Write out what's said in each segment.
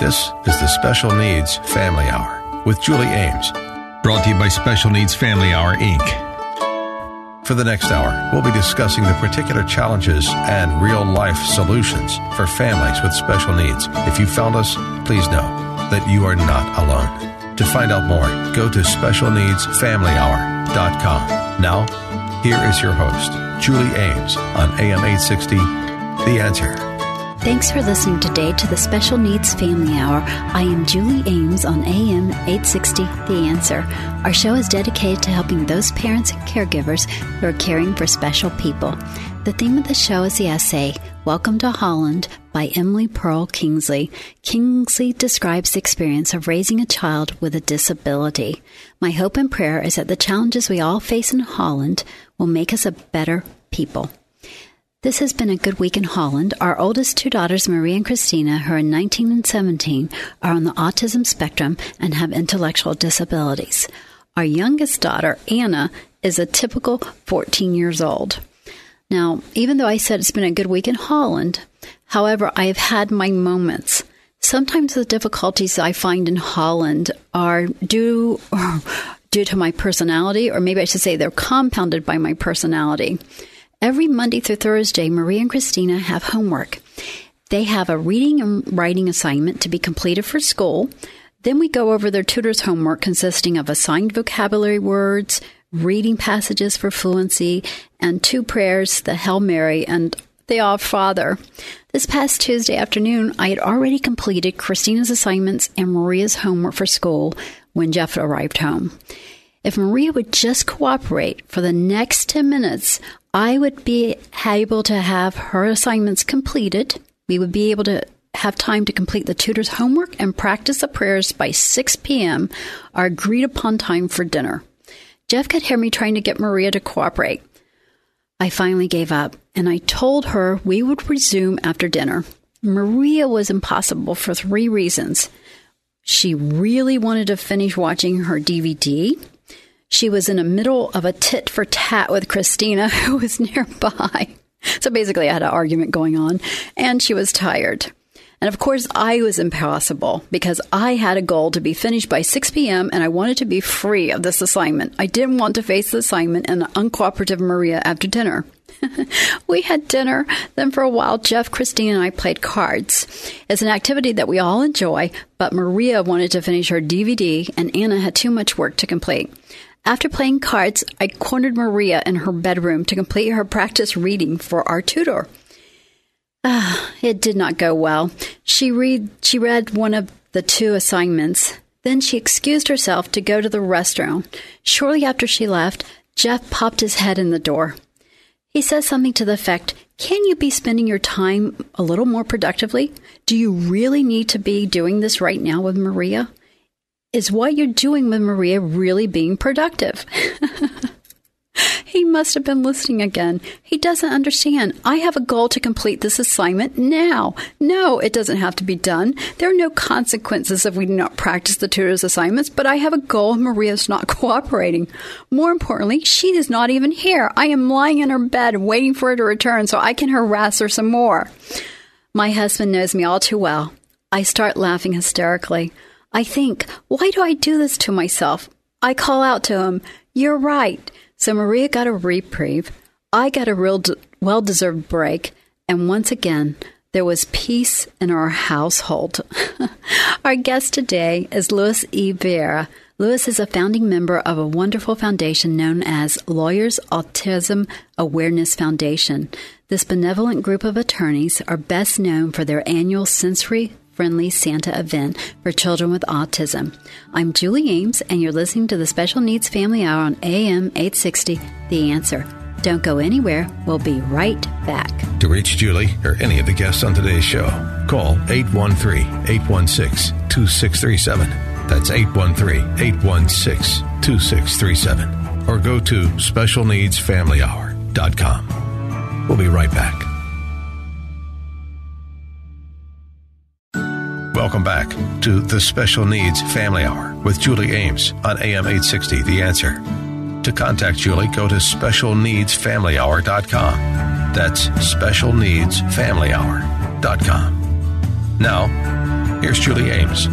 This is the Special Needs Family Hour with Julie Ames. Brought to you by Special Needs Family Hour, Inc. For the next hour, we'll be discussing the particular challenges and real life solutions for families with special needs. If you found us, please know that you are not alone. To find out more, go to specialneedsfamilyhour.com. Now, here is your host, Julie Ames on AM 860, The Answer. Thanks for listening today to the Special Needs Family Hour. I am Julie Ames on AM 860 The Answer. Our show is dedicated to helping those parents and caregivers who are caring for special people. The theme of the show is the essay, Welcome to Holland by Emily Pearl Kingsley. Kingsley describes the experience of raising a child with a disability. My hope and prayer is that the challenges we all face in Holland will make us a better people. This has been a good week in Holland. Our oldest two daughters, Marie and Christina, who are 19 and 17, are on the autism spectrum and have intellectual disabilities. Our youngest daughter, Anna, is a typical 14 years old. Now, even though I said it's been a good week in Holland, however, I have had my moments. Sometimes the difficulties I find in Holland are due due to my personality, or maybe I should say they're compounded by my personality. Every Monday through Thursday, Maria and Christina have homework. They have a reading and writing assignment to be completed for school. Then we go over their tutor's homework consisting of assigned vocabulary words, reading passages for fluency, and two prayers, the Hail Mary and the Our Father. This past Tuesday afternoon, I had already completed Christina's assignments and Maria's homework for school when Jeff arrived home. If Maria would just cooperate for the next 10 minutes, I would be able to have her assignments completed. We would be able to have time to complete the tutor's homework and practice the prayers by 6 p.m., our agreed upon time for dinner. Jeff could hear me trying to get Maria to cooperate. I finally gave up and I told her we would resume after dinner. Maria was impossible for three reasons. She really wanted to finish watching her DVD. She was in the middle of a tit for tat with Christina, who was nearby. So basically, I had an argument going on, and she was tired. And of course, I was impossible because I had a goal to be finished by 6 p.m. and I wanted to be free of this assignment. I didn't want to face the assignment and the uncooperative Maria after dinner. we had dinner. Then, for a while, Jeff, Christine, and I played cards. It's an activity that we all enjoy, but Maria wanted to finish her DVD, and Anna had too much work to complete. After playing cards, I cornered Maria in her bedroom to complete her practice reading for our tutor. Ah, it did not go well. She read she read one of the two assignments. Then she excused herself to go to the restroom. Shortly after she left, Jeff popped his head in the door. He says something to the effect, Can you be spending your time a little more productively? Do you really need to be doing this right now with Maria? Is what you're doing with Maria really being productive? he must have been listening again. He doesn't understand. I have a goal to complete this assignment now. No, it doesn't have to be done. There are no consequences if we do not practice the tutor's assignments, but I have a goal and Maria's not cooperating. More importantly, she is not even here. I am lying in her bed waiting for her to return so I can harass her some more. My husband knows me all too well. I start laughing hysterically. I think, why do I do this to myself? I call out to him, You're right. So Maria got a reprieve. I got a real de- well deserved break. And once again, there was peace in our household. our guest today is Louis E. Viera. Louis is a founding member of a wonderful foundation known as Lawyers Autism Awareness Foundation. This benevolent group of attorneys are best known for their annual sensory friendly Santa event for children with autism. I'm Julie Ames, and you're listening to the Special Needs Family Hour on AM 860 The Answer. Don't go anywhere. We'll be right back. To reach Julie or any of the guests on today's show, call 813 816 2637. That's 813 816 2637. Or go to specialneedsfamilyhour.com. We'll be right back. Welcome back to the Special Needs Family Hour with Julie Ames on AM 860 The Answer. To contact Julie, go to specialneedsfamilyhour.com. That's specialneedsfamilyhour.com. Now, Here's Julie Ames.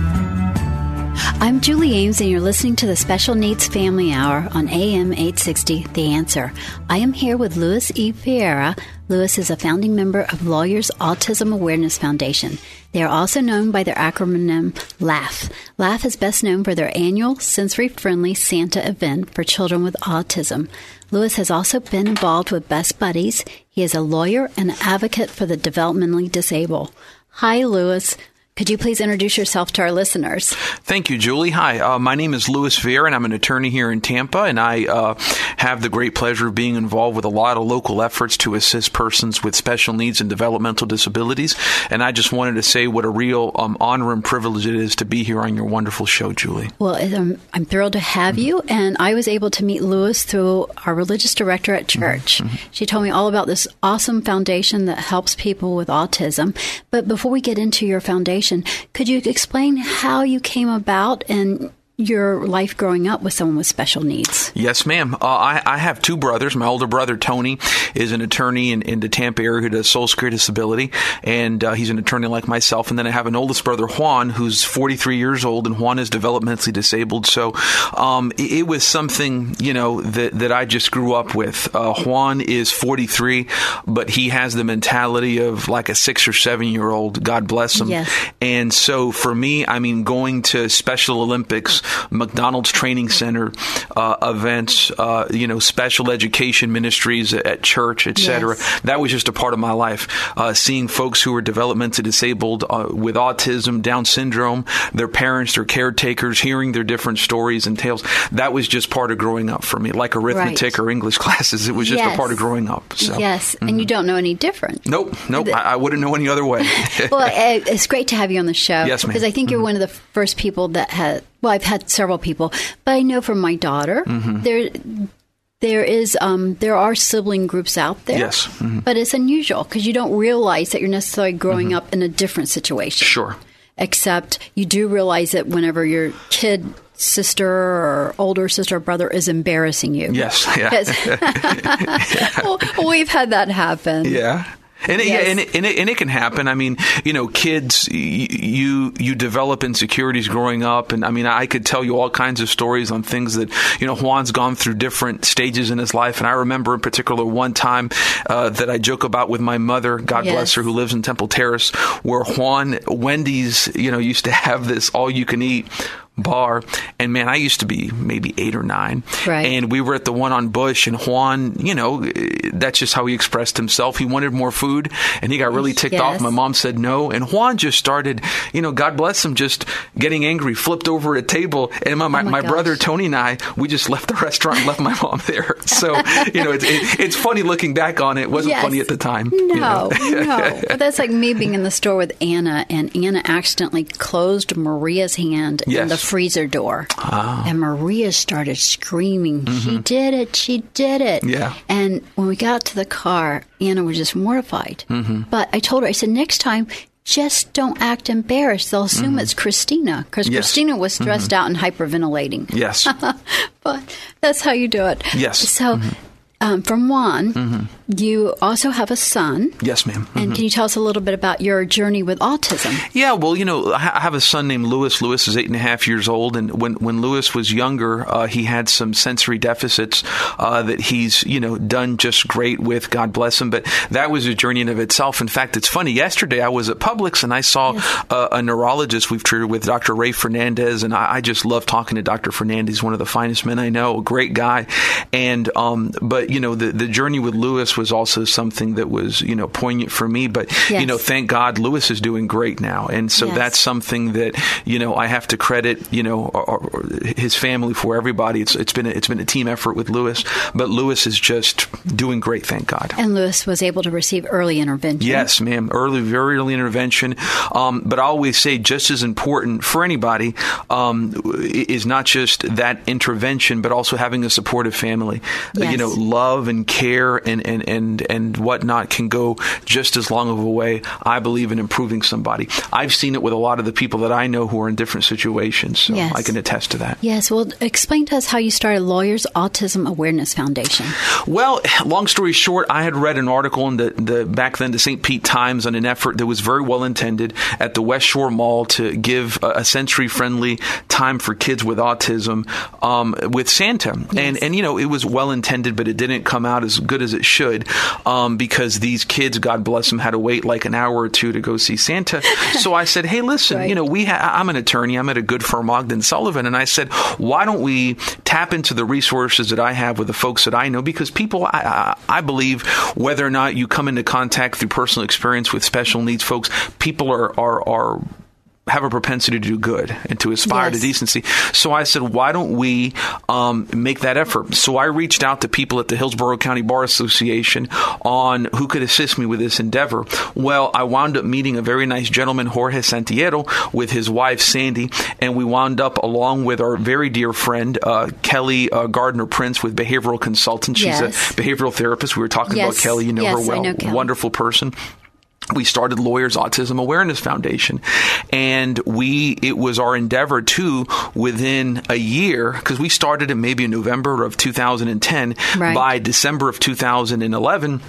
I'm Julie Ames, and you're listening to the Special Needs Family Hour on AM 860 The Answer. I am here with Luis E. Viera. Luis is a founding member of Lawyers Autism Awareness Foundation. They are also known by their acronym LAAF. LAAF is best known for their annual sensory friendly Santa event for children with autism. Lewis has also been involved with Best Buddies. He is a lawyer and advocate for the developmentally disabled. Hi, Luis. Could you please introduce yourself to our listeners? Thank you, Julie. Hi, uh, my name is Luis Viera, and I'm an attorney here in Tampa, and I uh, have the great pleasure of being involved with a lot of local efforts to assist persons with special needs and developmental disabilities. And I just wanted to say what a real um, honor and privilege it is to be here on your wonderful show, Julie. Well, um, I'm thrilled to have you, and I was able to meet Luis through our religious director at church. Mm-hmm. She told me all about this awesome foundation that helps people with autism. But before we get into your foundation, could you explain how you came about and your life growing up with someone with special needs? Yes, ma'am. Uh, I, I, have two brothers. My older brother, Tony, is an attorney in, in the Tampa area who does social security disability, and uh, he's an attorney like myself. And then I have an oldest brother, Juan, who's 43 years old, and Juan is developmentally disabled. So um, it, it, was something, you know, that, that I just grew up with. Uh, Juan is 43, but he has the mentality of like a six or seven year old. God bless him. Yes. And so for me, I mean, going to Special Olympics, McDonald's Training Center uh, events, uh, you know, special education ministries at church, etc. Yes. That was just a part of my life. Uh, seeing folks who were developmentally disabled uh, with autism, Down syndrome, their parents, their caretakers, hearing their different stories and tales. That was just part of growing up for me, like arithmetic right. or English classes. It was just yes. a part of growing up. So. Yes, mm-hmm. and you don't know any different. Nope, nope. I, I, wouldn't know any other way. well, it's great to have you on the show. Yes, Because I think mm-hmm. you're one of the first people that had well, I've had several people, but I know from my daughter mm-hmm. there there is um, there are sibling groups out there. Yes, mm-hmm. but it's unusual because you don't realize that you're necessarily growing mm-hmm. up in a different situation. Sure. Except you do realize it whenever your kid sister or older sister or brother is embarrassing you. Yes, yeah. well, we've had that happen. Yeah. And it, yes. yeah, and it, and, it, and it can happen. I mean, you know, kids, you you develop insecurities growing up, and I mean, I could tell you all kinds of stories on things that you know Juan's gone through different stages in his life, and I remember in particular one time uh, that I joke about with my mother, God yes. bless her, who lives in Temple Terrace, where Juan Wendy's, you know, used to have this all you can eat bar. And man, I used to be maybe eight or nine. Right. And we were at the one on Busch, and Juan, you know, eh, that's just how he expressed himself. He wanted more food, and he got really ticked yes. off. My mom said no. And Juan just started, you know, God bless him, just getting angry, flipped over a table. And my, my, oh my, my brother Tony and I, we just left the restaurant and left my mom there. So, you know, it's, it, it's funny looking back on it. It wasn't yes. funny at the time. No, you know? no. But that's like me being in the store with Anna, and Anna accidentally closed Maria's hand yes. in the freezer door. Oh. And Maria started screaming, mm-hmm. She did it, she did it. Yeah. And when we got to the car, Anna was just mortified. Mm-hmm. But I told her, I said, next time, just don't act embarrassed. They'll assume mm-hmm. it's Christina because yes. Christina was stressed mm-hmm. out and hyperventilating. Yes. but that's how you do it. Yes. So mm-hmm um, from Juan, mm-hmm. you also have a son. Yes, ma'am. Mm-hmm. And can you tell us a little bit about your journey with autism? Yeah, well, you know, I have a son named Lewis. Lewis is eight and a half years old, and when when Lewis was younger, uh, he had some sensory deficits uh, that he's you know done just great with. God bless him. But that was a journey in of itself. In fact, it's funny. Yesterday, I was at Publix and I saw yes. uh, a neurologist we've treated with, Dr. Ray Fernandez, and I, I, just love talking to Dr. Fernandez. He's One of the finest men I know, a great guy, and um, but you know, the, the journey with Lewis was also something that was, you know, poignant for me. But, yes. you know, thank God Lewis is doing great now. And so yes. that's something that, you know, I have to credit, you know, or, or his family for everybody. It's, it's been a, it's been a team effort with Lewis, but Lewis is just doing great. Thank God. And Lewis was able to receive early intervention. Yes, ma'am. Early, very early intervention. Um, but I always say just as important for anybody um, is not just that intervention, but also having a supportive family. Yes. You know, love and care and, and, and, and whatnot can go just as long of a way, I believe, in improving somebody. I've seen it with a lot of the people that I know who are in different situations, so Yes. I can attest to that. Yes. Well, explain to us how you started Lawyers Autism Awareness Foundation. Well, long story short, I had read an article in the, the back then the St. Pete Times on an effort that was very well intended at the West Shore Mall to give a, a sensory friendly time for kids with autism um, with Santa. And and you know it was well intended, but it didn't come out as good as it should um, because these kids, God bless them, had to wait like an hour or two to go see Santa. so I said, hey, listen, Right. you know we ha- I'm an attorney. I'm at a good firm, Ogden Sullivan, and I said, why don't we tap into the resources that I have with the folks that I know? Because people, I, I, I believe, whether or not you come into contact through personal experience with special needs folks, people are are are have a propensity to do good and to aspire to decency. So I said, why don't we um, make that effort? So I reached out to people at the Hillsborough County Bar Association on who could assist me with this endeavor. Well, I wound up meeting a very nice gentleman, Jorge Santiero, with his wife, Sandy, and we wound up along with our very dear friend, uh, Kelly uh, Gardner Prince with Behavioral Consultants. She's Yes. a behavioral therapist. We were talking Yes. about Kelly. You know Yes, her well. know. Wonderful person we started lawyers autism awareness foundation and we it was our endeavor to within a year because we started in maybe in november of 2010 Right. by december of 2011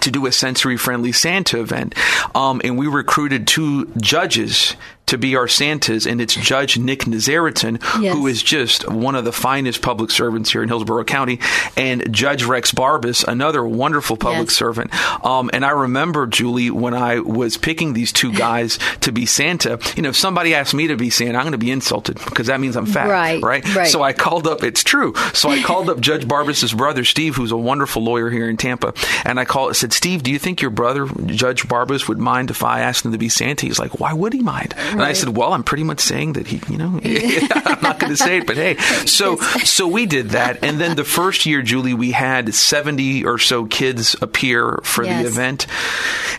to do a sensory friendly Santa event. Um, and we recruited two judges to be our Santas, and it's Judge Nick Nazaretian, Yes. who is just one of the finest public servants here in Hillsborough County, and Judge Rex Barbas, another wonderful public Yes. servant. Um, and I remember, Julie, when I was picking these two guys to be Santa, you know, if somebody asked me to be Santa, I'm going to be insulted because that means I'm fat, Right, right? right. So I called up, it's true. So I called up Judge Barbas's brother, Steve, who's a wonderful lawyer here in Tampa. And I called, said, Steve, do you think your brother, Judge Barbas, would mind if I asked him to be Santa? He's like, why would he mind? And I Right. said, well, I'm pretty much saying that he, you know, I'm not going to say it, but hey. So, so we did that. And then the first year, Julie, we had 70 or so kids appear for Yes. the event.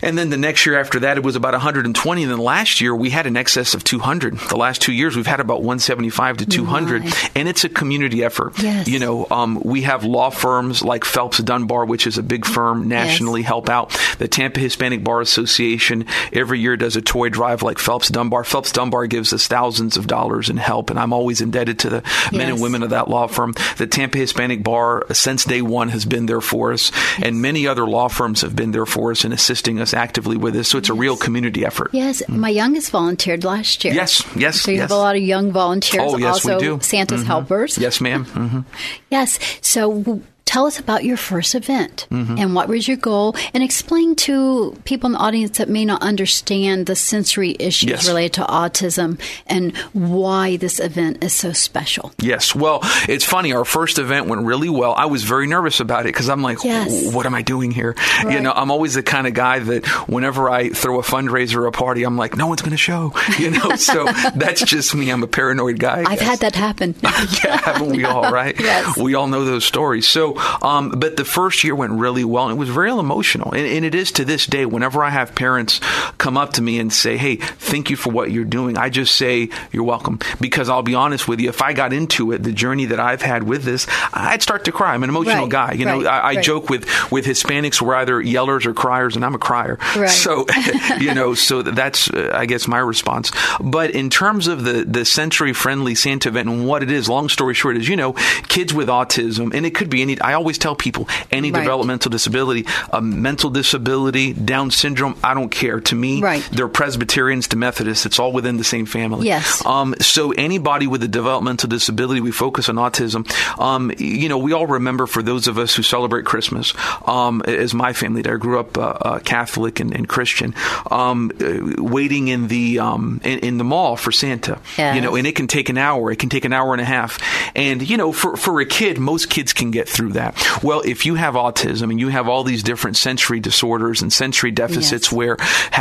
And then the next year after that, it was about 120. And then last year, we had an excess of 200. The last two years, we've had about 175 to 200. My. And it's a community effort. Yes. You know, um, we have law firms like Phelps Dunbar, which is a big firm nationally, help out. The Tampa Hispanic Bar Association every year does a toy drive like Phelps Dunbar. Phelps Dunbar gives us thousands of dollars in help, and I'm always indebted to the men and women of that law firm. The Tampa Hispanic Bar, since day one, has been there for us, and many other law firms have been there for us and assisting us actively with this. So it's a real community effort. Yes, my youngest volunteered last year. Yes, yes, So you have a lot of young volunteers, Oh, yes, we also do. Santa's helpers. Yes, madam hmm Yes. So tell us about your first event Mm-hmm. and what was your goal, and explain to people in the audience that may not understand the sensory issues Yes. related to autism and why this event is so special. Yes. Well, it's funny. Our first event went really well. I was very nervous about it because I'm like, Yes. what am I doing here? You know, I'm always the kind of guy that whenever I throw a fundraiser or a party, I'm like, no one's going to show. You know, so that's just me. I'm a paranoid guy. I I've had that happen. yeah, haven't we all, right? Yes. We all know those stories. So, um, but the first year went really well, and it was very emotional. And, and it is to this day, whenever I have parents come up to me and say, hey, thank you for what you're doing, I just say, you're welcome. Because I'll be honest with you, if I got into it, the journey that I've had with this, I'd start to cry. I'm an emotional Right, guy. You know, right, I, I right. joke with, with Hispanics, we're either yellers or criers, and I'm a crier. So, you know, so that's, uh, I guess, my response. But in terms of the, the sensory friendly Santa event and what it is, long story short, is, you know, kids with autism, and it could be any, I always tell people, any Right. developmental disability, a mental disability, Down syndrome, I don't care. To me, Right. they're Presbyterians to Methodists. It's all within the same family. Yes. Um, so anybody with a developmental disability, we focus on autism. Um, you know, we all remember for those of us who celebrate Christmas, um, as my family did, I grew up uh, uh, Catholic and, and Christian, um, uh, waiting in the um, in, in the mall for Santa. Yes. You know, and it can take an hour, it can take an hour and a half, and you know, for for a kid, most kids can get through that. Well, if you have autism and you have all these different sensory disorders and sensory deficits Yes. where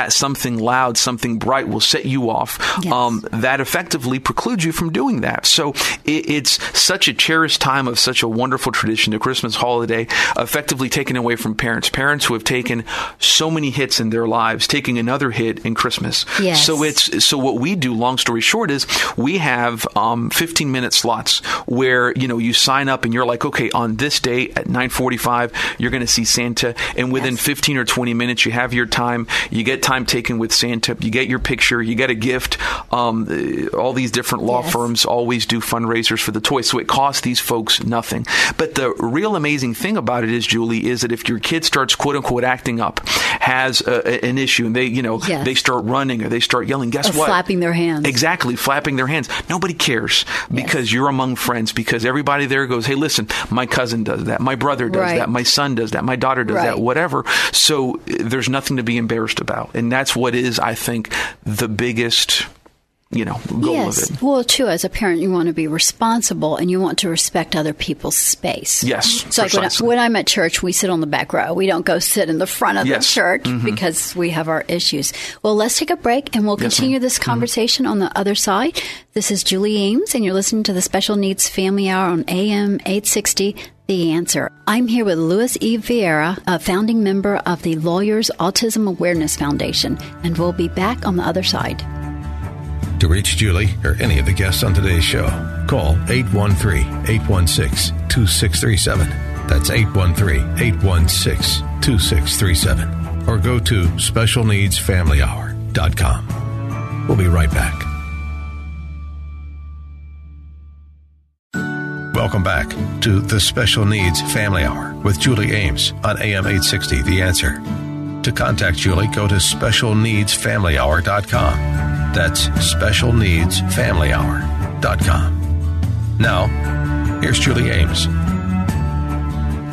something loud, something bright will set you off. Yes. Um, that effectively precludes you from doing that. So it, it's such a cherished time of such a wonderful tradition, the Christmas holiday, effectively taken away from parents. Parents who have taken so many hits in their lives, taking another hit in Christmas. Yes. So it's so what we do. Long story short is we have um, 15 minute slots where you know you sign up and you're like, okay, on this day at 9:45, you're going to see Santa, and within Yes. 15 or 20 minutes, you have your time. You get time taken with Santa. You get your picture. You get a gift. Um, all these different law Yes. firms always do fundraisers for the toys, so it costs these folks nothing. But the real amazing thing about it is, Julie, is that if your kid starts quote unquote acting up, has a- an issue, and they you know Yes. they start running or they start yelling, guess Or what? flapping their hands. Exactly, flapping their hands. Nobody cares because you're among friends. Because everybody there goes, "Hey, listen, my cousin does that, my brother does Right. that, my son does that, my daughter does that, whatever." So there's nothing to be embarrassed about, and that's what is, I think, the biggest, you know, goal yes. of it. Well, too, as a parent, you want to be responsible and you want to respect other people's space. Yes, So, like when, I, when I'm at church, we sit on the back row. We don't go sit in the front of Yes. the church Mhm. because we have our issues. Well, let's take a break and we'll Yes, continue ma'am. this conversation on the other side. This is Julie Ames, and you're listening to the Special Needs Family Hour on AM 860. The answer. I'm here with Louis E. Viera, a founding member of the Lawyers Autism Awareness Foundation, and we'll be back on the other side. To reach Julie or any of the guests on today's show, call 813 816 2637. That's 813 816 2637. Or go to specialneedsfamilyhour.com. We'll be right back. Welcome back to the Special Needs Family Hour with Julie Ames on AM 860 The Answer. To contact Julie, go to specialneedsfamilyhour.com. That's specialneedsfamilyhour.com. Now, here's Julie Ames.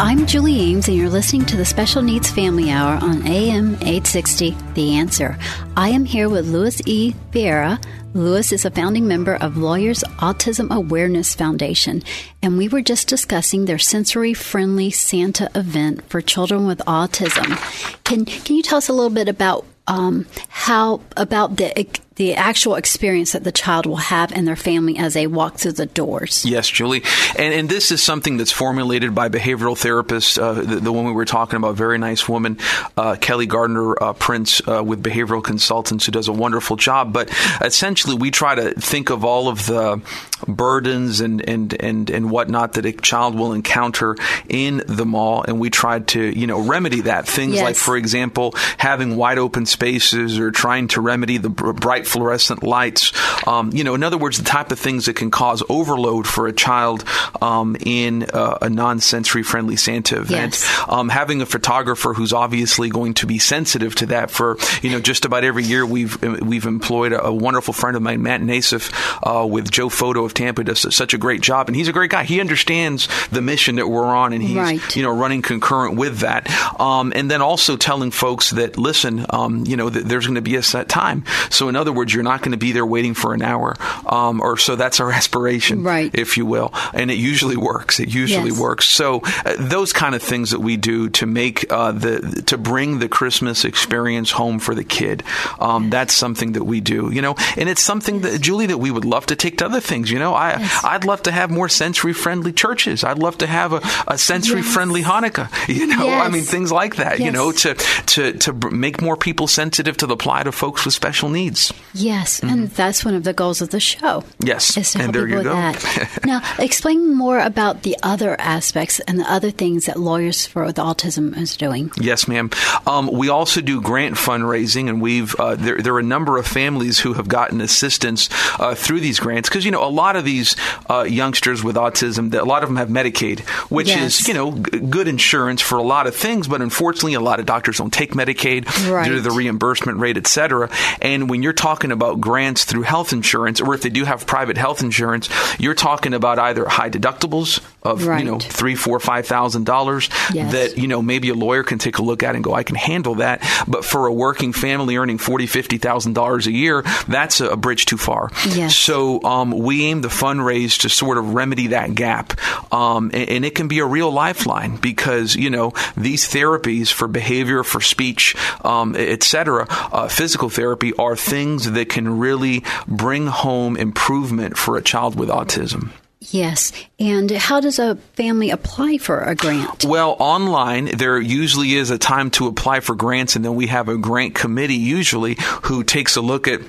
I'm Julie Ames, and you're listening to the Special Needs Family Hour on AM 860 The Answer. I am here with Louis E. Viera. Louis is a founding member of Lawyers Autism Awareness Foundation, and we were just discussing their sensory friendly Santa event for children with autism. Can, can you tell us a little bit about um, how about the the actual experience that the child will have and their family as they walk through the doors? Yes, Julie, and and this is something that's formulated by behavioral therapists. Uh, the, the one we were talking about, very nice woman, uh, Kelly Gardner uh, Prince, uh, with behavioral consultants, who does a wonderful job. But essentially, we try to think of all of the burdens and and and and whatnot that a child will encounter in the mall, and we try to you know remedy that. Things Yes. like, for example, having wide open spaces or trying to remedy the bright fluorescent lights. Um, you know, in other words, the type of things that can cause overload for a child um, in uh, a non-sensory friendly Santa event. Yes. Um, having a photographer who's obviously going to be sensitive to that. For you know, just about every year we've we've employed a, a wonderful friend of mine, Matt Nasif, uh, with Joe Photo of Tampa, does such a great job, and he's a great guy. He understands the mission that we're on, and he's Right. you know running concurrent with that. Um, and then also telling folks that listen, um, you know, that there's going to be a set time. So in other words, you're not going to be there waiting for an hour, um, or so that's our aspiration, Right. if you will. And it usually works. It usually Yes. works. So uh, those kind of things that we do to make uh, the to bring the Christmas experience home for the kid. Um, that's something that we do, you know, and it's something that Julie that we would love to take to other things. You know, I Yes. I'd love to have more sensory friendly churches. I'd love to have a, a sensory friendly Hanukkah. You know, I mean things like that. You know, to to to make more people sensitive to the plight of folks with special needs. Yes, and that's one of the goals of the show. Mm-hmm. Yes, is to and help there people you go. that. now, explain more about the other aspects and the other things that Lawyers for with Autism is doing. Yes, ma'am. Um, we also do grant fundraising, and we've uh, there, there are a number of families who have gotten assistance uh, through these grants because you know a lot of these uh, youngsters with autism, a lot of them have Medicaid, which Yes. is you know g- good insurance for a lot of things, but unfortunately, a lot of doctors don't take Medicaid Right. due to the reimbursement rate, et cetera. And when you're talking about grants through health insurance, or if they do have private health insurance, you're talking about either high deductibles, of Right. you know three, four, five thousand dollars Yes. that you know maybe a lawyer can take a look at and go, I can handle that. But for a working family earning forty, fifty thousand dollars a year, that's a, bridge too far. Yes. So um, we aim to fundraise to sort of remedy that gap, um, and, and it can be a real lifeline because you know these therapies for behavior, for speech, um, et cetera, uh, physical therapy are things that can really bring home improvement for a child with autism. Yes. And how does a family apply for a grant? Well, online, there usually is a time to apply for grants, and then we have a grant committee usually who takes a look at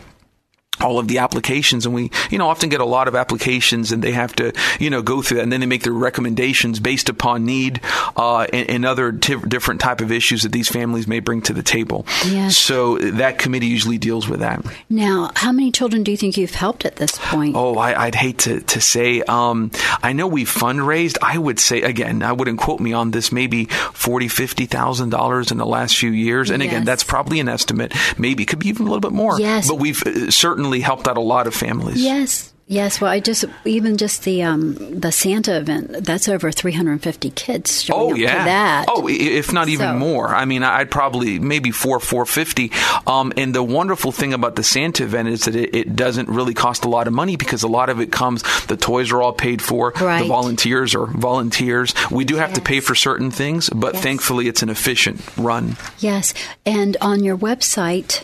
all of the applications and we you know often get a lot of applications and they have to you know go through that and then they make their recommendations based upon need uh, and, and other t- different type of issues that these families may bring to the table Yes. so that committee usually deals with that Now, how many children do you think you've helped at this point? Oh, I, I'd hate to, to say. Um, I know we've fundraised I would say again. I wouldn't quote me on this. Maybe forty, fifty thousand dollars in the last few years. And again, that's probably an estimate. Maybe it could be even a little bit more. Yes. But we've uh, certainly helped out a lot of families. Yes. Yes, well, I just even just the um, the Santa event that's over 350 kids showing Oh up yeah. that. Oh, if not even So- more. I mean, I'd probably maybe four, four fifty. Um, and the wonderful thing about the Santa event is that it, it doesn't really cost a lot of money because a lot of it comes. The toys are all paid for. Right. The volunteers are volunteers. We do have to pay for certain things, but Yes. thankfully it's an efficient run. Yes, and on your website.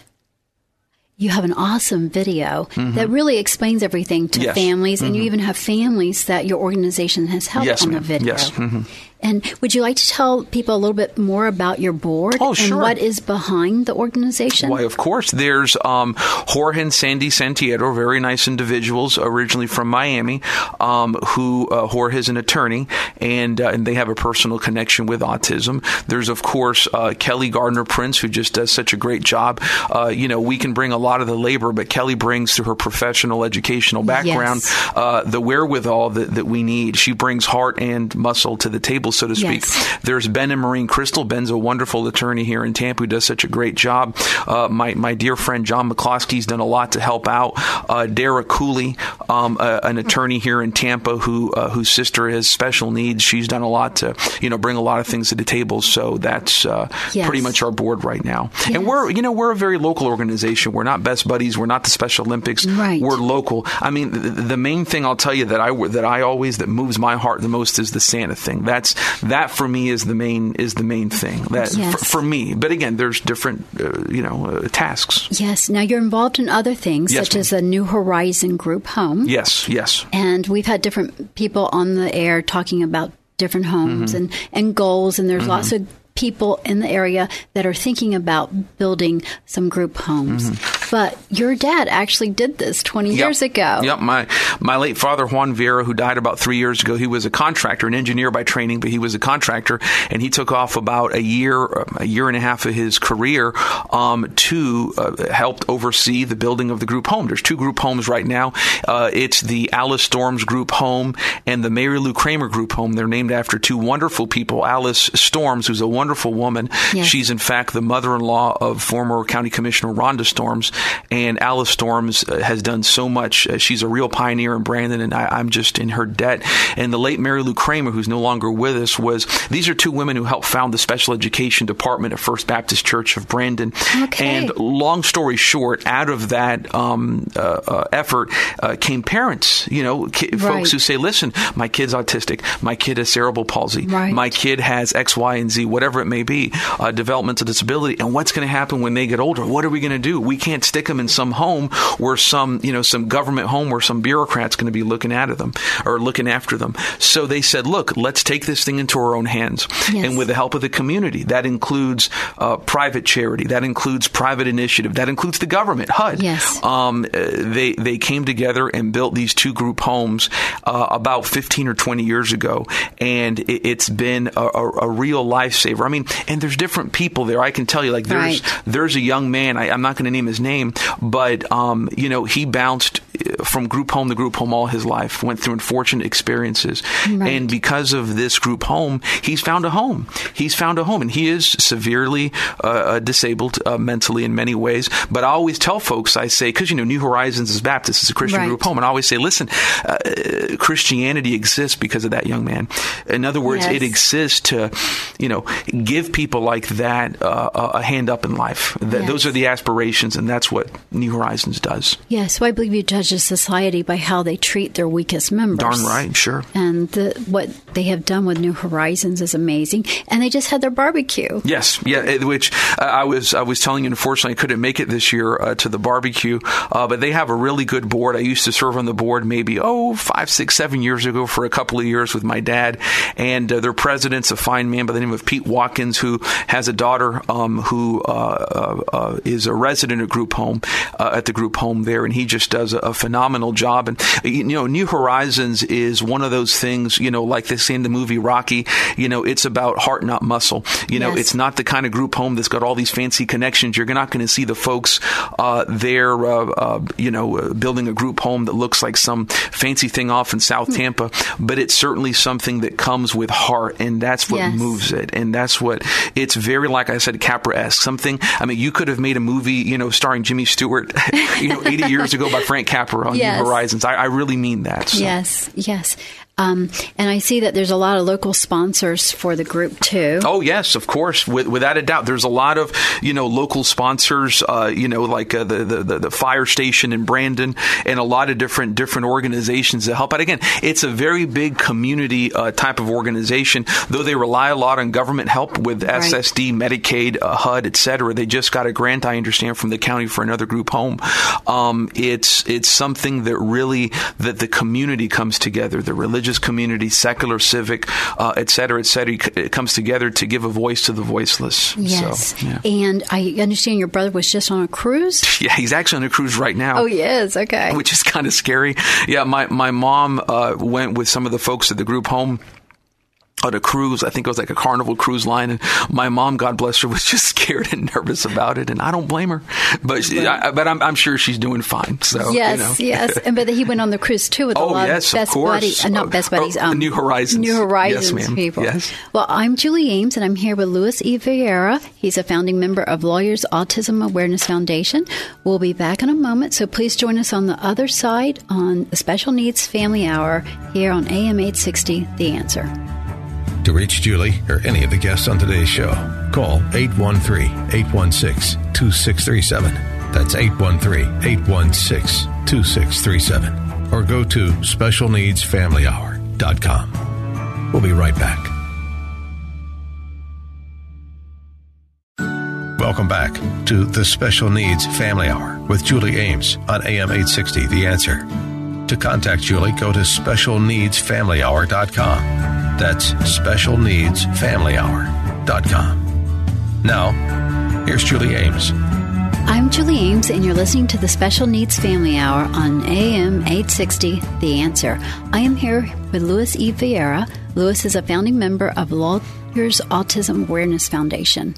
You have an awesome video that really explains everything to Mm-hmm. Families, and you even have families that your organization has helped Yes, on the video. Yes. Mhm. And would you like to tell people a little bit more about your board Oh, and what is behind the organization? Why, of course. There's um, Jorge and Sandy Santiago, very nice individuals, originally from Miami, um, who uh, Jorge is an attorney, and uh, and they have a personal connection with autism. There's, of course, uh, Kelly Gardner Prince, who just does such a great job. Uh, you know, we can bring a lot of the labor, but Kelly brings through her professional educational background Yes. uh, the wherewithal that, that we need. She brings heart and muscle to the table, so to speak. Yes. There's Ben and Maureen Crystal. Ben's a wonderful attorney here in Tampa who does such a great job. Uh, my, my dear friend John McCloskey's done a lot to help out. Uh, Dara Cooley, um, uh, an attorney here in Tampa who uh, whose sister has special needs. She's done a lot to you know bring a lot of things to the table. So that's uh, Yes. pretty much our board right now. Yes. And we're you know we're a very local organization. We're not Best Buddies. We're not the Special Olympics. Right. We're local. I mean, the, the main thing I'll tell you that I that I always that moves my heart the most is the Santa thing. That's that for me is the main is the main thing that Yes. for, for me. But again, there's different uh, you know uh, tasks. Yes. Now you're involved in other things, Yes, such ma'am. as the New Horizon Group Home. Yes, yes. And we've had different people on the air talking about different homes Mm-hmm. and, and goals, and there's lots of people in the area that are thinking about building some group homes. But your dad actually did this 20 years Mm-hmm. Ago. Yep. My my late father Juan Viera, who died about three years ago, he was a contractor, an engineer by training, but he was a contractor, and he took off about a year, a year and a half of his career um, to uh, help oversee the building of the group home. There's two group homes right now. Uh, it's the Alice Storms Group Home and the Mary Lou Kramer Group Home. They're named after two wonderful people. Alice Storms, who's a wonderful woman. Yes. She's in fact the mother-in-law of former County Commissioner Rhonda Storms, and Alice Storms uh, has done so much. Uh, she's a real pioneer in Brandon, and I, I'm just in her debt. And the late Mary Lou Kramer, who's no longer with us, was these are two women who helped found the special education department at First Baptist Church of Brandon. Okay. And long story short, out of that um, uh, uh, effort uh, came parents, you know, ki- Right. folks who say, "Listen, my kid's autistic, my kid has cerebral palsy, Right. my kid has X, Y, and Z, whatever it may be, uh, developmental disability, and what's going to happen when they get older? What are we going to do? We can't stick them in some home where some, you know, some government home where some bureaucrat's going to be looking at them or looking after them. So they said, look, let's take this thing into our own hands, Yes. and with the help of the community, that includes uh, private charity, that includes private initiative, that includes the government, HUD. Yes. Um, uh, they they came together and built these two group homes uh, about 15 or 20 years ago, and it, it's been a, a, a real lifesaver. I mean, and there's different people there. I can tell you, like there's Right. there's a young man. I, I'm not going to name his name, but um, you know, he bounced from group home to group home all his life, went through unfortunate experiences. Right. And because of this group home, he's found a home. He's found a home. And he is severely uh, uh disabled uh, mentally in many ways. But I always tell folks, I say, because, you know, New Horizons is Baptist, it's a Christian Right. group home. And I always say, listen, uh, Christianity exists because of that young man. In other words, Yes. it exists to, you know, give people like that uh, a hand up in life. Yes. Those are the aspirations, and that's what New Horizons does. Yes, so I believe you judge a society by how they treat their weakest members. Darn right, sure. And the, what they have done with New Horizons is amazing. And they just had their barbecue. Yes, yeah. Which uh, I was I was telling you. Unfortunately, I couldn't make it this year uh, to the barbecue, uh, but they have a really good board. I used to serve on the board maybe oh five, six, seven years ago for a couple of years with my dad, and uh, their president's a fine man by the name of Pete Watkins, who has a daughter um, who uh, uh, uh, is a resident at group home uh, at the group home there, and he just does a, a phenomenal job. And you know, New Horizons is one of those things. You know, like they say in the movie Rocky. You know, it's about heart, not muscle. You know, Yes. it's not the kind of group home that's got all these fancy connections. You're not going to see the folks uh, there, uh, uh, you know, uh, building a group home that looks like some fancy thing off in South Tampa. But it's certainly something that comes with heart, and that's what Yes. moves it. And that's what it's very, like I said, Capra-esque. Something. I mean, you could have made a movie, you know, starring Jimmy Stewart, you know, 80 years ago by Frank Capra on Yes. New Horizons. I, I really mean that. So. Yes, yes. Um, and I see that there's a lot of local sponsors for the group too. Oh yes, of course, with, without a doubt. There's a lot of you know local sponsors, uh, you know, like uh, the, the the fire station in Brandon, and a lot of different different organizations that help out. Again, it's a very big community uh, type of organization. Though they rely a lot on government help with Right. SSD, Medicaid, uh, HUD, etc. They just got a grant, I understand, from the county for another group home. Um, it's it's something that really that the community comes together, the religious community, secular, civic, uh, et cetera, et cetera. It comes together to give a voice to the voiceless. Yes. So, yeah. And I understand your brother was just on a cruise. yeah, he's actually on a cruise right now. Oh, he is. Okay. which is kind of scary. Yeah, my my mom uh, went with some of the folks at the group home. On a cruise, I think it was like a Carnival cruise line, and my mom, God bless her, was just scared and nervous about it, and I don't blame her. But she, I, but I'm, I'm sure she's doing fine. So Yes, you know. yes, and but he went on the cruise too with a Oh, lot yes, of of best course. buddies, uh, not best Oh, buddies. oh, New Horizons. New Yes, Horizons ma'am. people. Yes. Well, I'm Julie Ames, and I'm here with Louis E. Viera. He's a founding member of Lawyers Autism Awareness Foundation. We'll be back in a moment, so please join us on the other side on the Special Needs Family Hour here on AM 860. The Answer. To reach Julie or any of the guests on today's show, call 813 816 2637. That's 813 816 2637. Or go to specialneedsfamilyhour.com. We'll be right back. Welcome back to the Special Needs Family Hour with Julie Ames on AM 860 The Answer. To contact Julie, go to specialneedsfamilyhour.com. That's specialneedsfamilyhour.com. Now, here's Julie Ames. I'm Julie Ames, and you're listening to the Special Needs Family Hour on AM 860 The Answer. I am here with Louis E. Viera. Louis is a founding member of Autism Awareness Foundation.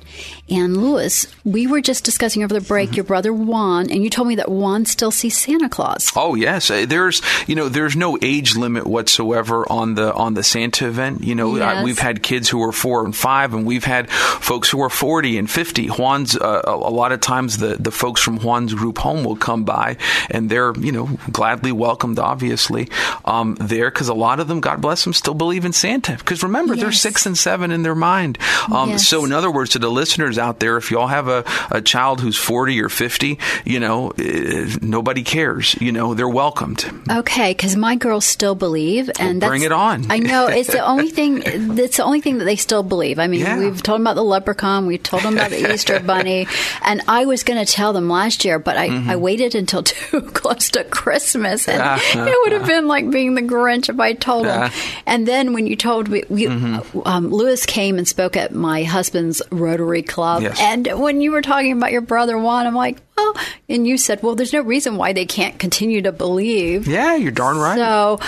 And Lewis, we were just discussing over the break your brother Juan, and you told me that Juan still sees Santa Claus. Oh yes, Uh, there's you know there's no age limit whatsoever on the on the Santa event. You know Yes. uh, we've had kids who are four and five, and we've had folks who are forty and fifty. Juan's uh, a, a lot of times the the folks from Juan's group home will come by, and they're you know gladly welcomed, obviously um, there because a lot of them, God bless them, still believe in Santa. Because remember, they're six and seven in their mind. Um, Yes. So in other words, to the listeners out there, if y'all have a, a child who's 40 or 50, you know, uh, nobody cares. You know, they're welcomed. Okay, because my girls still believe, and Well, bring it on. I know it's the only thing. It's the only thing that they still believe. I mean, Yeah. we've told them about the leprechaun, we've told them about the Easter bunny, and I was going to tell them last year, but I, Mm-hmm. I waited until too close to Christmas, and it would have been like being the Grinch if I told them. And then when you told me, we, Mm-hmm. um, Lewis came and spoke at my husband's Rotary Club, Yes. and when you were talking about your brother Juan, I'm like, well, and you said, well, there's no reason why they can't continue to believe. Yeah, you're darn right. So,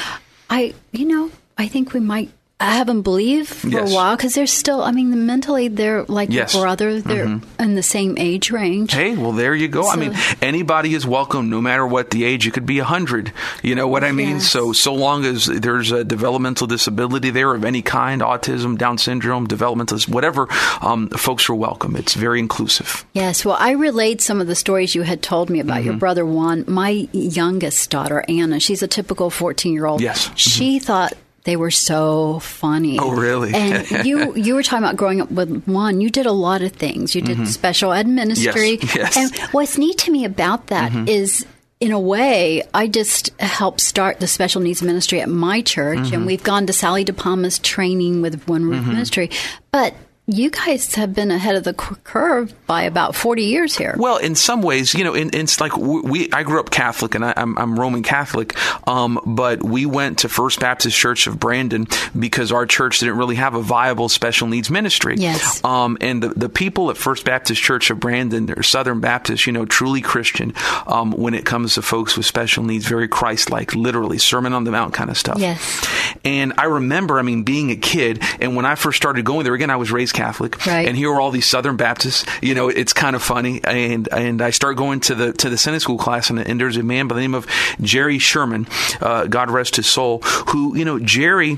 I, you know, I think we might have them believe for Yes. a while because they're still. I mean, the mentally they're like Yes. Mm-hmm. your brother. They're in the same age range. Hey, well, there you go. I mean, anybody is welcome, no matter what the age. You could be a hundred. You know what I mean? Yes. So, so long as there's a developmental disability there of any kind, autism, Down syndrome, developmental, whatever, um, folks are welcome. It's very inclusive. Yes, well, I relayed some of the stories you had told me about Mm-hmm. your brother Juan. My youngest daughter, Anna, she's a typical 14 year old. Yes. Mm-hmm. She thought they were so funny. Oh, really? And you you were talking about growing up with Juan. You did a lot of things. You did special ed ministry. Mm-hmm. Yes, yes. And what's neat to me about that is, in a way, I just helped start the special needs ministry at my church, Mm-hmm. and we've gone to Sally De Palma's training with One Roof Ministry. But you guys have been ahead of the curve by about 40 years here. Well, in some ways, you know, in, it's like we, we. I grew up Catholic, and I, I'm, I'm Roman Catholic, um, but we went to First Baptist Church of Brandon because our church didn't really have a viable special needs ministry. Yes. Um, and the, the people at First Baptist Church of Brandon, they're Southern Baptist, you know, truly Christian um, when it comes to folks with special needs, very Christ-like, literally Sermon on the Mount kind of stuff. Yes. And I remember, I mean, being a kid, and when I first started going there, again, I was raised Catholic, Right. and here were all these Southern Baptists. You know, it's kind of funny, and and I start going to the to the Sunday school class, and, and there's a man by the name of Jerry Sherman, uh, God rest his soul, who you know Jerry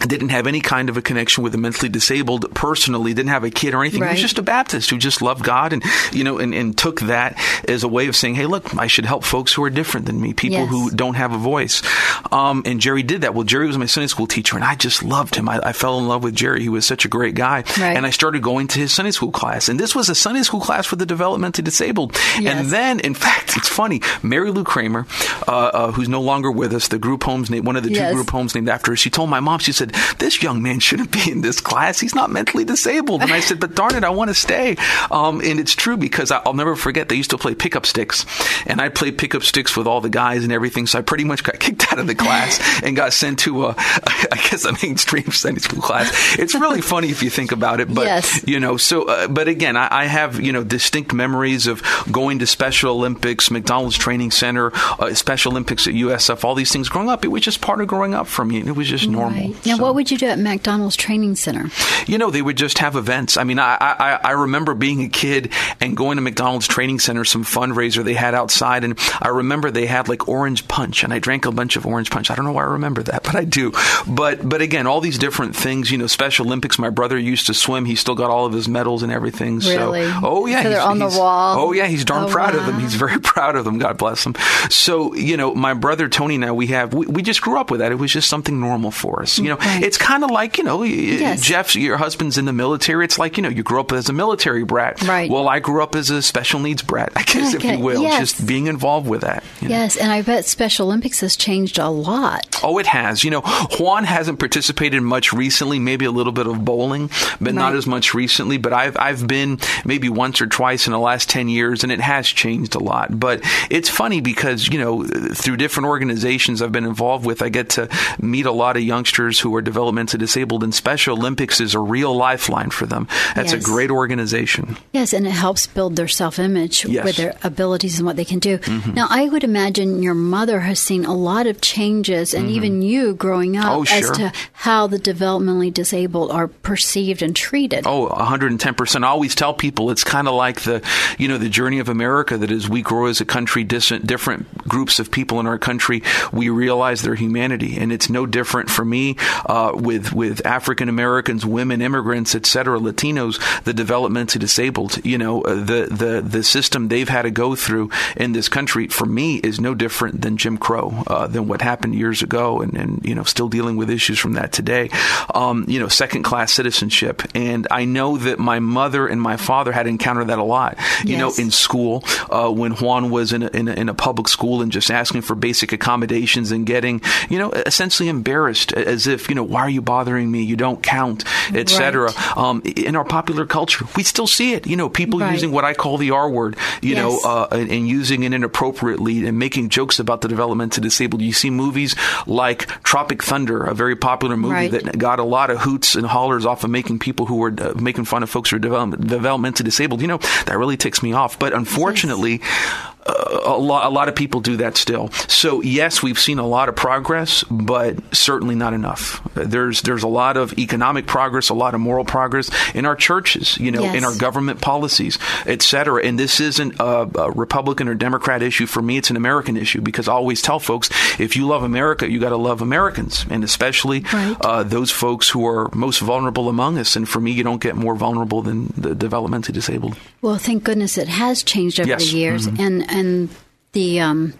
didn't have any kind of a connection with the mentally disabled personally, didn't have a kid or anything. He was just a Baptist who just loved God and, you know, and, and took that as a way of saying, hey, look, I should help folks who are different than me, people Yes. who don't have a voice. Um, and Jerry did that. Well, Jerry was my Sunday school teacher and I just loved him. I, I fell in love with Jerry. He was such a great guy. Right. And I started going to his Sunday school class. And this was a Sunday school class for the developmentally disabled. Yes. And then, in fact, it's funny, Mary Lou Kramer, uh, uh, who's no longer with us, the group homes, one of the two Yes. group homes named after her, she told my mom, she said, this young man shouldn't be in this class. He's not mentally disabled. And I said, but darn it, I want to stay. Um, and it's true because I- I'll never forget they used to play pickup sticks. And I played pickup sticks with all the guys and everything. So I pretty much got kicked out of the class and got sent to a, I guess, a mainstream Sunday school class. It's really funny if you think about it. But, Yes. you know, so, uh, but again, I, I have, you know, distinct memories of going to Special Olympics, McDonald's Training Center, uh, Special Olympics at USF, all these things growing up. It was just part of growing up for me. It was just normal. Right. Now, So- what would you do at McDonald's Training Center? you know, they would just have events. I mean, I, I, I remember being a kid and going to McDonald's Training Center, some fundraiser they had outside, and I remember they had like orange punch, and I drank a bunch of orange punch. I don't know why I remember that, but I do. But but again, all these different things. You know, Special Olympics. My brother used to swim. He still got all of his medals and everything. Really? So, oh yeah, So they're on the wall? Oh yeah, he's darn Oh, proud of them. He's very proud of them. God bless him. So you know, my brother Tony and I, we have we, we just grew up with that. It was just something normal for us. You know, Right. it's kind of like you know, Yes. Jeff's your husband's in the military. It's like you know, you grew up as a military brat. Right. Well, I grew up as a special needs brat. I guess Okay, if you will, yes. just being involved with that. you know. Yes, and I bet Special Olympics has changed a lot. Oh, it has. You know, Juan hasn't participated much recently. Maybe a little bit of bowling, but not as much recently. But I've I've been maybe once or twice in the last ten years, and it has changed a lot. But it's funny because you know through different organizations I've been involved with, I get to meet a lot of youngsters who are developmentally disabled, and Special Olympics is a real lifeline for them. That's a great organization. Yes, and it helps build their self image Yes. with their abilities and what they can do. Mm-hmm. Now, I would imagine your mother has seen a lot of changes, and mm-hmm. even you growing up, Oh, as to how the developmentally disabled are perceived and treated. Oh, 110%. I always tell people it's kind of like the, you know, the journey of America that as we grow as a country, different groups of people in our country, we realize their humanity. And it's no different for me, uh, with, with African Americans, women, immigrants, et cetera, Latinos, the developmentally disabled, you know, uh, the, the, the system they've had to go through in this country for me is no different than Jim Crow, uh, than what happened years ago and, and, you know, still dealing with issues from that today. Um, you know, second class citizenship. And I know that my mother and my father had encountered that a lot, you know, in school, uh, when Juan was in a, in, a, in a public school and just asking for basic accommodations and getting, you know, essentially embarrassed as if, you know, why are you bothering me? You don't count, et cetera. Right. Um, in our popular culture, we still see it, you know, people Right. using what I call the R word, you know, uh, and, and using it inappropriately and making jokes about the development of disabled. You see movies like Tropic Thunder, a very popular movie Right. that got a lot of hoots and hollers off of making people who were uh, making fun of folks who are development, developmentally disabled. You know, that really ticks me off. But unfortunately, uh, a, lot, a lot of people do that still. So yes, we've seen a lot of progress, but certainly not enough. There's there's a lot of economic progress, a lot of moral progress in our churches, you know, Yes. in our government policies, et cetera. And this isn't a, a Republican or Democrat issue for me; it's an American issue because I always tell folks, if you love America, you got to love Americans, and especially Right. uh, those folks who are most vulnerable among us. And for me, you don't get more vulnerable than the developmentally disabled. Well, thank goodness it has changed over Yes. the years, and and the um,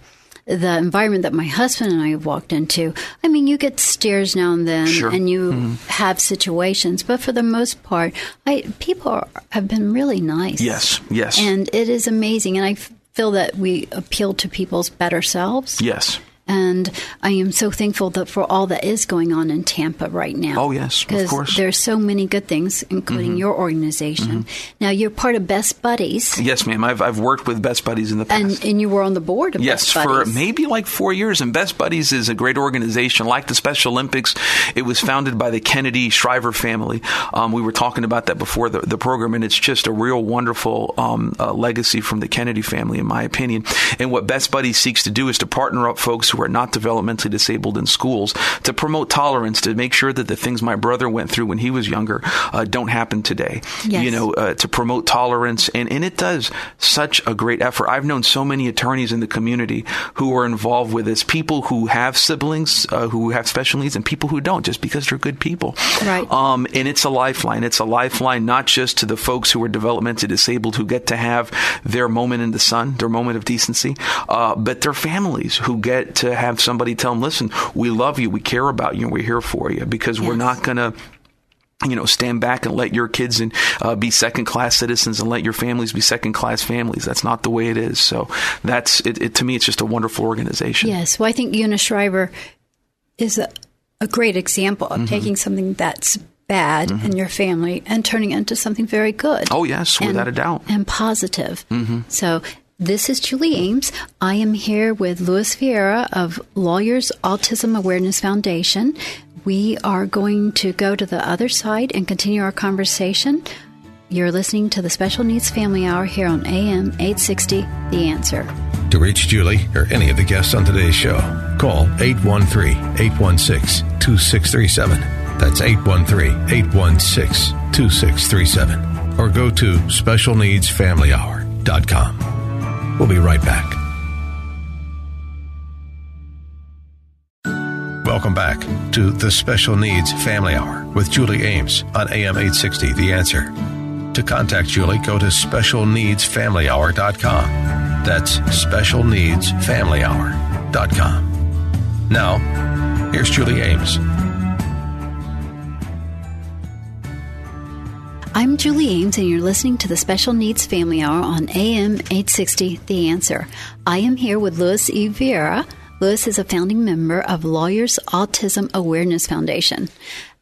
the environment that my husband and I have walked into. I mean, you get stares now and then, Sure. and you have situations, but for the most part, I people are, have been really nice. Yes, yes. and it is amazing, and I feel that we appeal to people's better selves. Yes. And I am so thankful that for all that is going on in Tampa right now. Oh, yes, of course. Mm-hmm. there's so many good things, including your organization. Now you're part of Best Buddies, Yes, ma'am. I've, I've worked with Best Buddies in the past. and and you were on the board of. Yes, for maybe like four years. And Best Buddies is a great organization, like the Special Olympics. It was founded by the Kennedy Shriver family. Um, we were talking about that before the, the program, and it's just a real wonderful um, uh, legacy from the Kennedy family, in my opinion. And what Best Buddies seeks to do is to partner up folks who are not developmentally disabled in schools to promote tolerance, to make sure that the things my brother went through when he was younger uh, don't happen today. Yes. You know, uh, to promote tolerance, and, and it does such a great effort. I've known so many attorneys in the community who are involved with this, people who have siblings uh, who have special needs, and people who don't, just because they're good people. Right. Um, and it's a lifeline. It's a lifeline not just to the folks who are developmentally disabled who get to have their moment in the sun, their moment of decency, uh, but their families who get to have somebody tell them, "Listen, we love you, we care about you, and we're here for you," because we're not going to you know, stand back and let your kids and uh, be second class citizens and let your families be second class families. That's not the way it is. So that's it, it. To me, it's just a wonderful organization. Yes, well, I think Eunice Shriver is a, a great example Mm-hmm. of taking something that's bad in your family and turning it into something very good. Oh yes, and- without a doubt. And positive. So this is Julie Ames. I am here with Luis Viera of Lawyers Autism Awareness Foundation. We are going to go to the other side and continue our conversation. You're listening to the Special Needs Family Hour here on AM 860 The Answer. To reach Julie or any of the guests on today's show, call 813 816 2637. That's 813 816 2637. Or go to specialneedsfamilyhour.com. We'll be right back. Welcome back to the Special Needs Family Hour with Julie Ames on AM 860 The Answer. To contact Julie, go to specialneedsfamilyhour.com. That's specialneedsfamilyhour.com. Now, here's Julie Ames. I'm Julie Ames, and you're listening to the Special Needs Family Hour on AM 860 The Answer. I am here with Louis E. Vieira. Luis is a founding member of Lawyers Autism Awareness Foundation.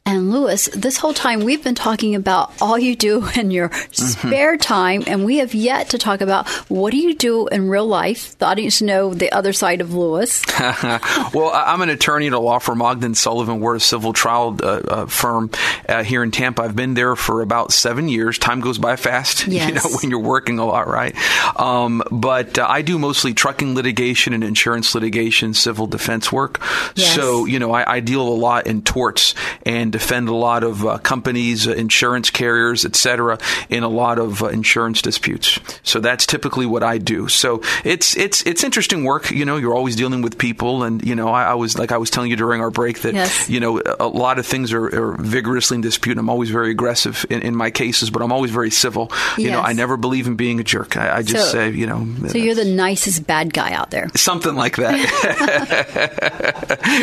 And Luis, this whole time we've been talking about all you do in your spare time, and we have yet to talk about what do you do in real life. The audience know the other side of Luis. well, I'm an attorney at a law firm, Ogden Sullivan. We're a civil trial uh, uh, firm uh, here in Tampa. I've been there for about seven years. Time goes by fast, you know, when you're working a lot, right? Um, but uh, I do mostly trucking litigation and insurance litigation, civil defense work. Yes. So, you know, I, I deal a lot in torts and defend a lot of uh, companies, uh, insurance carriers, et cetera, in a lot of uh, insurance disputes. So that's typically what I do. So it's it's it's interesting work. You know, you're always dealing with people, and you know, I, I was like I was telling you during our break that Yes. you know a, lot of things are, are vigorously in dispute. I'm always very aggressive in, in my cases, but I'm always very civil. You know, I never believe in being a jerk. I, I just So- say, you know, So you're the nicest bad guy out there. something like that.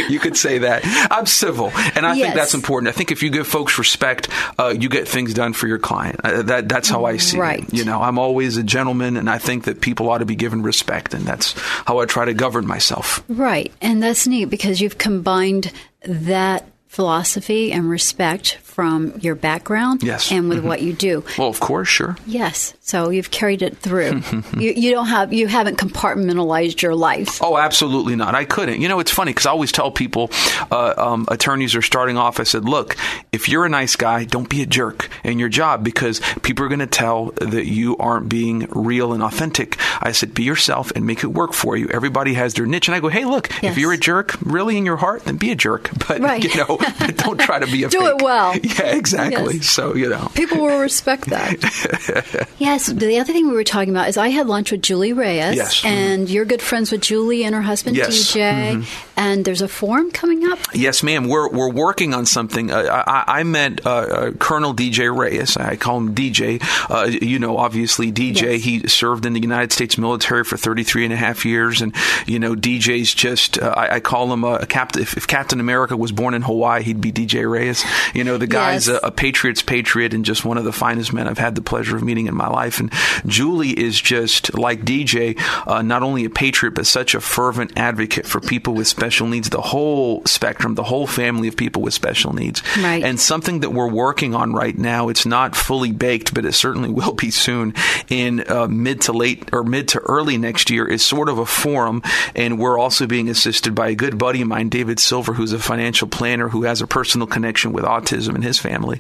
you could say that. I'm civil, and I Yes. think that's important. I think if you give folks respect, uh, you get things done for your client. Uh, that that's how I see Right. it. You know, I'm always a gentleman, and I think that people ought to be given respect, and that's how I try to govern myself. Right. And that's neat because you've combined that philosophy and respect from your background Yes. and with what you do. Well, of course, sure. Yes. So you've carried it through. you, you don't have you haven't compartmentalized your life. Oh, absolutely not. I couldn't. You know, it's funny because I always tell people, uh, um, attorneys are starting off. I said, look, if you're a nice guy, don't be a jerk in your job because people are going to tell that you aren't being real and authentic. I said, be yourself and make it work for you. Everybody has their niche, and I go, hey, look, Yes. if you're a jerk, really in your heart, then be a jerk. But Right. you know, don't try to be a Do it well. Yeah, exactly. Yes. So you know. People will respect that. yes. The other thing we were talking about is I had lunch with Julie Reyes. Yes. Mm-hmm. And you're good friends with Julie and her husband Yes. DJ. Mm-hmm. And there's a forum coming up. Yes, ma'am. We're we're working on something. Uh, I, I met uh, uh, Colonel DJ Reyes. I call him DJ. Uh, you know, obviously DJ. Yes. He served in the United States military for 33 and a half years, and you know, DJ's just. Uh, I, I call him a, a captain. If, if Captain America was born in Hawaii, he'd be DJ Reyes. You know, the guy's Yes. a, a patriot's patriot and just one of the finest men I've had the pleasure of meeting in my life. And Julie is just like DJ, uh, not only a patriot but such a fervent advocate for people with special needs, the whole spectrum, the whole family of people with special needs. Right. And something that we're working on right now, it's not fully baked, but it certainly will be soon in uh, mid to late or mid to early next year is sort of a forum. And we're also being assisted by a good buddy of mine, David Silver, who's a financial planner who has a personal connection with autism and his family.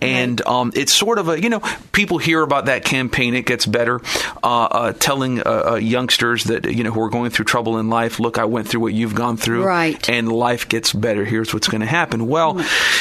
And um, it's sort of a, you know, people hear about that campaign, it gets better, uh, uh, telling uh, uh, youngsters that, you know, who are going through trouble in life, look, I went through what you've gone through. Right. And life gets better. Here's what's going to happen. Well,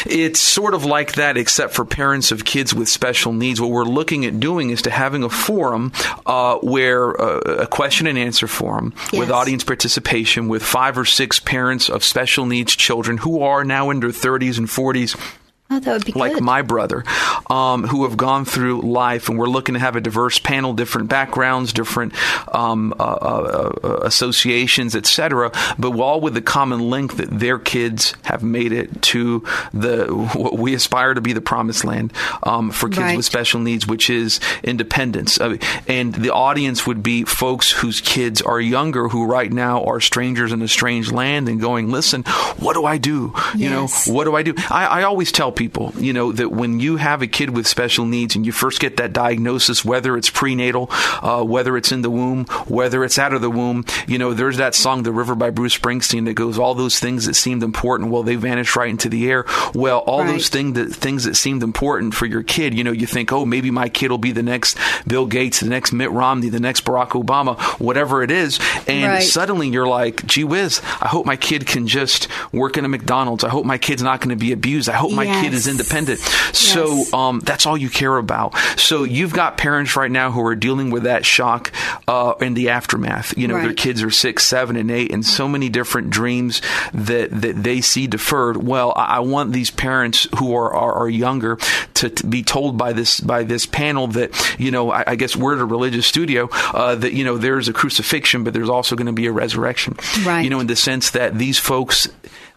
it's sort of like that, except for parents of kids with special needs. What we're looking at doing is to having a forum uh, where uh, a question and answer forum with audience participation with five or six parents of special needs children who are now in their 30s and 40s Oh, that would be like good. my brother, um, who have gone through life, and we're looking to have a diverse panel, different backgrounds, different um, uh, uh, uh, associations, etc. But all with the common link that their kids have made it to the what we aspire to be the promised land um, for kids Right. with special needs, which is independence. Uh, and the audience would be folks whose kids are younger, who right now are strangers in a strange land, and going, "Listen, what do I do? You Yes. know, what do I do? I, I always tell people, you know, that when you have a kid with special needs and you first get that diagnosis, whether it's prenatal, uh, whether it's in the womb, whether it's out of the womb, you know, there's that song, The River by Bruce Springsteen, that goes, all those things that seemed important, well, they vanish right into the air. Well, all Right. those thing that, things that seemed important for your kid, you know, you think, oh, maybe my kid will be the next Bill Gates, the next Mitt Romney, the next Barack Obama, whatever it is. And Right. suddenly you're like, gee whiz, I hope my kid can just work in a McDonald's. I hope my kid's not going to be abused. I hope my kid is Yes. independent. So um, that's all you care about. So you've got parents right now who are dealing with that shock uh, in the aftermath. You know, their kids are six, seven, and eight, and so many different dreams that that they see deferred. Well, I, I want these parents who are are, are younger to, to be told by this by this panel that you know, I, I guess we're at a religious studio uh, that you know there's a crucifixion, but there's also going to be a resurrection. Right. You know, in the sense that these folks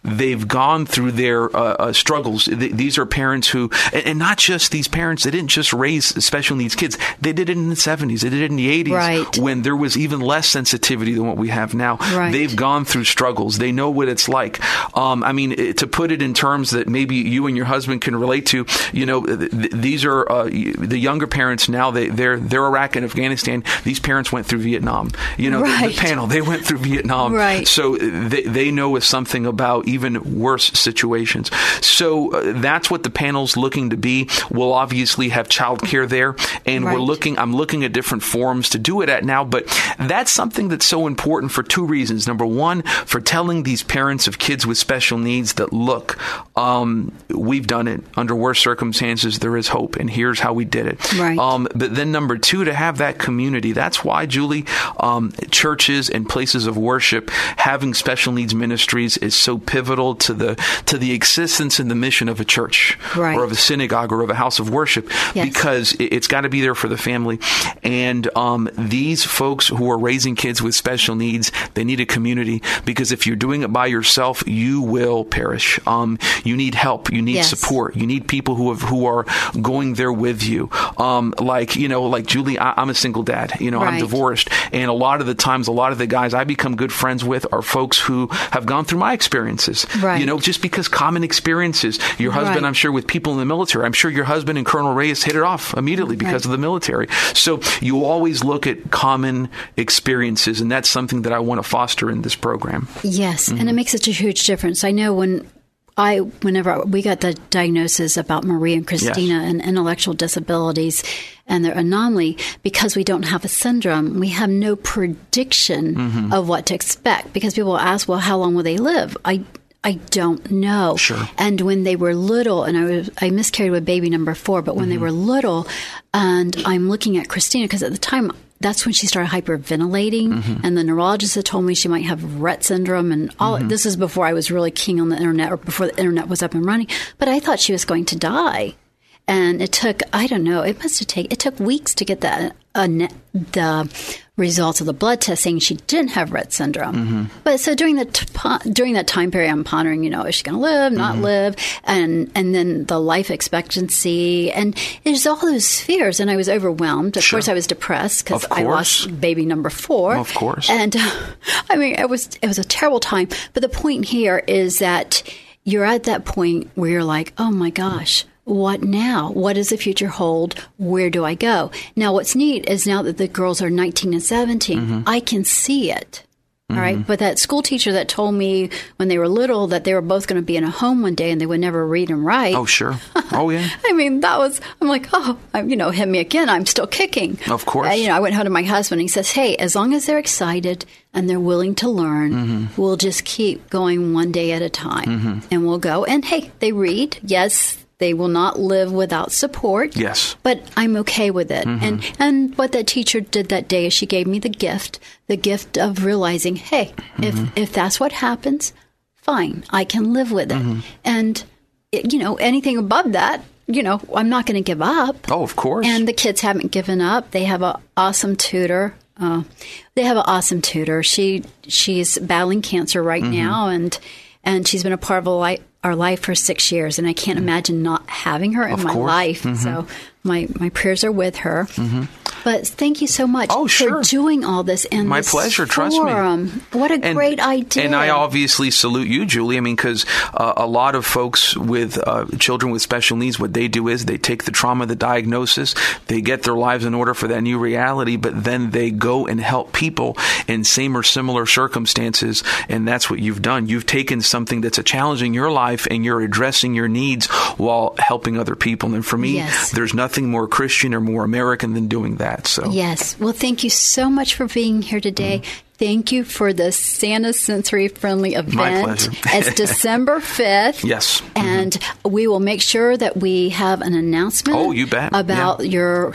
they've gone through their uh, uh, struggles. Th- these are parents who, and, and not just these parents, they didn't just raise special needs kids. They did it in the 70s, they did it in the 80s, Right. when there was even less sensitivity than what we have now. Right. They've gone through struggles. They know what it's like. Um, I mean, it- to put it in terms that maybe you and your husband can relate to, you know, th- th- these are uh, the younger parents now. They they're they're Iraq and Afghanistan. These parents went through Vietnam. You know, the- Right. the, panel they went through Vietnam. Right. So they, they know something about even worse situations. So uh, that's what the panel's looking to be. We'll obviously have childcare there, and we're looking. I'm looking at different forums to do it at now, but that's something that's so important for two reasons. Number one, for telling these parents of kids with special needs that look, um, we've done it under worse circumstances. There is hope, and here's how we did it. Right. Um, but then number two, to have that community. That's why, Julie, um, churches and places of worship having special needs ministries is so pivotal to the to the existence and the mission of a church Right. or of a synagogue or of a house of worship Yes. because it, it's got to be there for the family. And um, these folks who are raising kids with special needs, they need a community because if you're doing it by yourself, you will perish. Um, you need help. You need Yes. support. You need people who have who are going there with you. Um, like you know, like Julie, I, am a single dad. You know, right. I'm divorced, and a lot of the times, a lot of the guys I become good friends with are folks who have gone through my experiences. Right. You know, just because common experiences. Your husband, right. I'm sure, with people in the military. I'm sure your husband and Colonel Reyes hit it off immediately because of the military. So you always look at common experiences, and that's something that I want to foster in this program. Yes, mm-hmm. and it makes such a huge difference. I know when I, whenever we got the diagnosis about Marie and Christina yes. and intellectual disabilities and their anomaly, because we don't have a syndrome, we have no prediction mm-hmm. of what to expect. Because people ask, well, how long will they live? I, I don't know. Sure. And when they were little, and I was, I miscarried with baby number four, but when mm-hmm. they were little, and I'm looking at Christina because at the time that's when she started hyperventilating, mm-hmm. and the neurologist had told me she might have Rett syndrome, and all. Mm-hmm. This is before I was really king on the internet, or before the internet was up and running. But I thought she was going to die, and it took I don't know. It must have taken it took weeks to get the uh, the results of the blood test saying she didn't have Rett syndrome. Mm-hmm. But so during the t- during that time period, I'm pondering, you know, is she going to live, not mm-hmm. live, and and then the life expectancy, and there's all those fears, and I was overwhelmed. Of sure. course, I was depressed because I lost baby number four. Of course, and uh, I mean, it was it was a terrible time. But the point here is that you're at that point where you're like, oh my gosh what now? What does the future hold? Where do I go? Now, what's neat is now that the girls are 19 and 17, mm-hmm. I can see it. All right. Mm-hmm. But that school teacher that told me when they were little that they were both going to be in a home one day and they would never read and write. Oh, sure. Oh, yeah. I mean, that was, I'm like, oh, you know, hit me again. I'm still kicking. Of course. Uh, you know, I went home to my husband and he says, hey, as long as they're excited and they're willing to learn, mm-hmm. we'll just keep going one day at a time mm-hmm. and we'll go. And hey, they read. Yes, they will not live without support. Yes. But I'm okay with it. Mm-hmm. And and what that teacher did that day is she gave me the gift, the gift of realizing, hey, mm-hmm. if if that's what happens, fine, I can live with it. Mm-hmm. And it, you know, anything above that, you know, I'm not going to give up. Oh, of course. And the kids haven't given up. They have an awesome tutor. Uh, they have an awesome tutor. She she's battling cancer right mm-hmm. now, and and she's been a part of a life our life for six years, and I can't mm-hmm. imagine not having her in of my course. life. Mm-hmm. So my my prayers are with her. Mm-hmm. But thank you so much oh, sure. for doing all this. And my pleasure. Forum. Trust me. What a and, great idea! And I obviously salute you, Julie. I mean, because uh, a lot of folks with uh, children with special needs, what they do is they take the trauma, the diagnosis, they get their lives in order for that new reality, but then they go and help people in same or similar circumstances, and that's what you've done. You've taken something that's a challenge in your life, and you're addressing your needs while helping other people. And for me, yes. there's nothing more Christian or more American than doing that. So yes. Well, thank you so much for being here today. Mm-hmm. Thank you for the Santa Sensory Friendly event. My pleasure. it's December 5th. Yes. And mm-hmm. we will make sure that we have an announcement oh, you bet. about yeah. your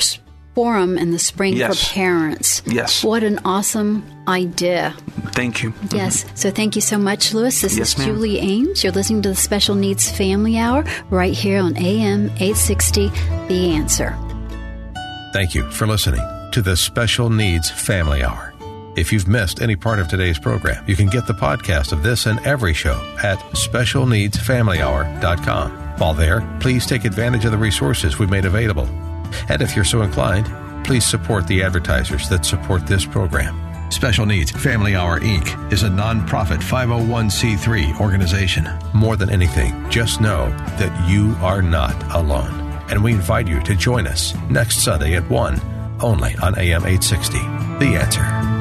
forum in the spring yes. for parents. Yes. What an awesome idea. Thank you. Yes. Mm-hmm. So thank you so much, Luis. This yes, is ma'am. Julie Ames. You're listening to the Special Needs Family Hour right here on AM 860 The Answer. Thank you for listening to the Special Needs Family Hour. If you've missed any part of today's program, you can get the podcast of this and every show at specialneedsfamilyhour.com. While there, please take advantage of the resources we've made available. And if you're so inclined, please support the advertisers that support this program. Special Needs Family Hour Inc. is a nonprofit 501c3 organization. More than anything, just know that you are not alone. And we invite you to join us next Sunday at 1 only on AM 860. The answer.